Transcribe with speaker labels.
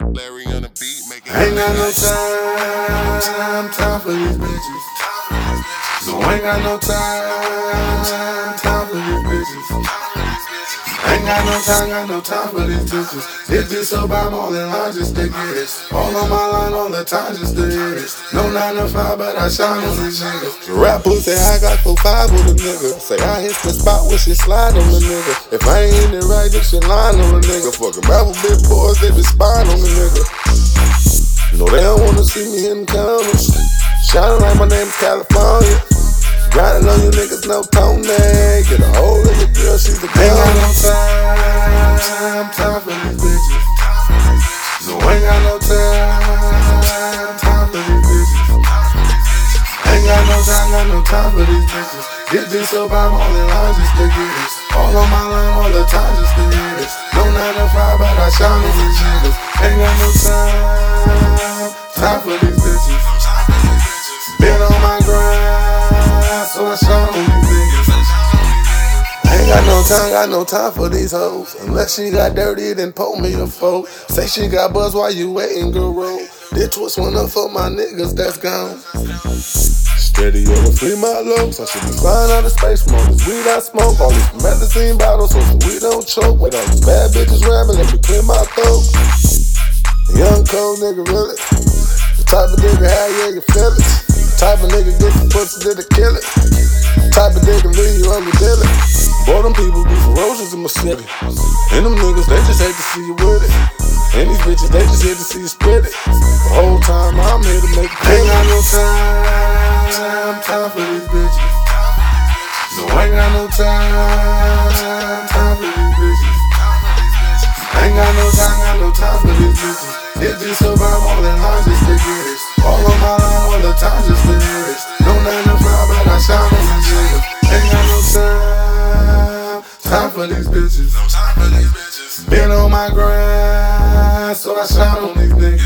Speaker 1: Larry on the beat,
Speaker 2: Ain't got no time, time for these bitches. No, ain't got no time, time for these bitches. Ain't got no time, got no time for these bitches. So by more than line just to get it. All on my line all the time just to hit it. No 9 to 5, but I shine on these niggas. Rap say I got four five on the nigga. Say I hit the spot when she slide on the nigga. If I ain't in right, then she line on the nigga. Fucking rapper big boys, they be spying on the nigga. No, they don't wanna see me in the comments. Shining like my name's California. Grinding on you niggas, no Tony. Get a hold of your girl, she's the Ain't got no time, time for these bitches. No, ain't got no time, time for these bitches. Ain't got no time, got no time for these bitches. This bitch so by all in line just to get it. All on my line all the time just get it. No 9 to 5, but I shine on these niggas. Ain't got no time, time for these bitches. Been on my grind, so I shine on these niggas. Ain't got no time, got no time for these hoes. Unless she got dirty, then pull me a foe. Say she got buzz while you waiting, girl. This twist one up for my niggas that's gone. Steady over three my lows. I should be flying out of space from all this weed I smoke. All these medicine bottles so we don't choke. With all these bad bitches rapping, let me clear my throat. Young cold nigga, really. The type of nigga, how yeah, you feel it. The Type of nigga get the pussy to the kill it. The Type of nigga leave you on the dilly. Boy, them people be ferocious in my city. And them niggas, they just hate to see you with it. And these bitches, they just here to see you spit it. The whole time I'm here to make it. Ain't got no time, time for these bitches. No, ain't got no time, time for these bitches. Ain't got no time, got no time for these bitches. This just so by more than line just to get it. All on my line all the time just to hit it. No 9 to 5, but I shine on these niggas. Ain't got no time, time for these bitches. No time for these bitches. Been on my grind, so I shine on these niggas.